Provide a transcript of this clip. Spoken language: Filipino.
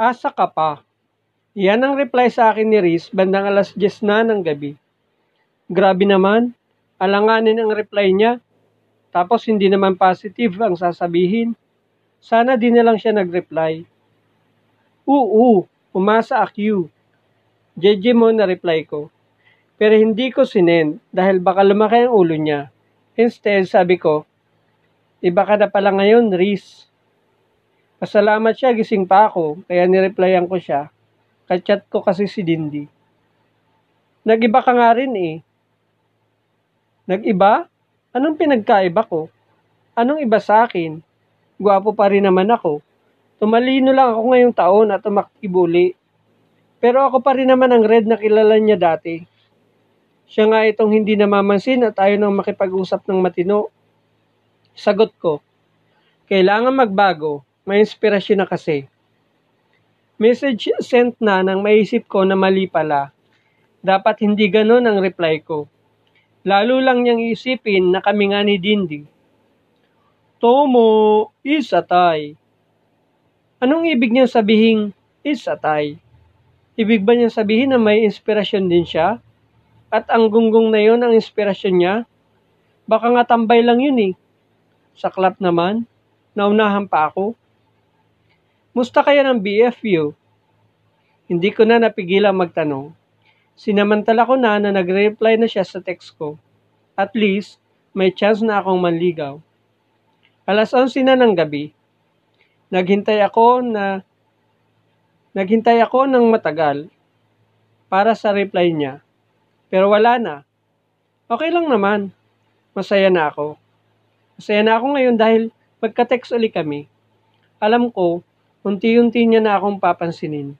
Asa ka pa? Yan ang reply sa akin ni Riz bandang alas 10 na ng gabi. Grabe naman, alanganin ang reply niya. Tapos hindi naman positive ang sasabihin. Sana di na lang siya nag-reply. Oo, umasa ako. JJ mo na reply ko. Pero hindi ko sinend dahil baka lumaki ang ulo niya. Instead, sabi ko, iba ka na pala ngayon, Riz. Pasalamat siya, gising pa ako, kaya nireplyan ko siya. Kachat ko kasi si Dindy. Nagiba ka nga rin eh. Nagiba? Anong pinagkaiba ko? Anong iba sa akin? Gwapo pa rin naman ako. Tumalino lang ako ngayong taon at umakibuli. Pero ako pa rin naman ang red na kilala niya dati. Siya nga itong hindi namamansin at ayaw nang makipag-usap ng matino. Sagot ko, kailangan magbago, may inspirasyon na kasi. Message sent na nang maisip ko na mali pala. Dapat hindi ganon ang reply ko. Lalo lang niyang isipin na kami nga ni Dindi. Tomo, is atay. Anong ibig niyang sabihin is atay? Ibig ba niyang sabihin na may inspirasyon din siya? At ang gunggong na yon ang inspirasyon niya? Baka nga tambay lang yun eh. Saklap naman, naunahan pa ako. Musta kaya ng BFU? Hindi ko na napigilang magtanong. Sinamantala ko na na nagre-reply na siya sa text ko. At least, may chance na akong manligaw. Alas 11 na ng gabi. Naghintay ako na naghintay ako ng matagal para sa reply niya. Pero wala na. Okay lang naman. Masaya na ako. Masaya na ako ngayon dahil magka-text ulit kami. Alam ko, unti-unti niya na akong papansinin.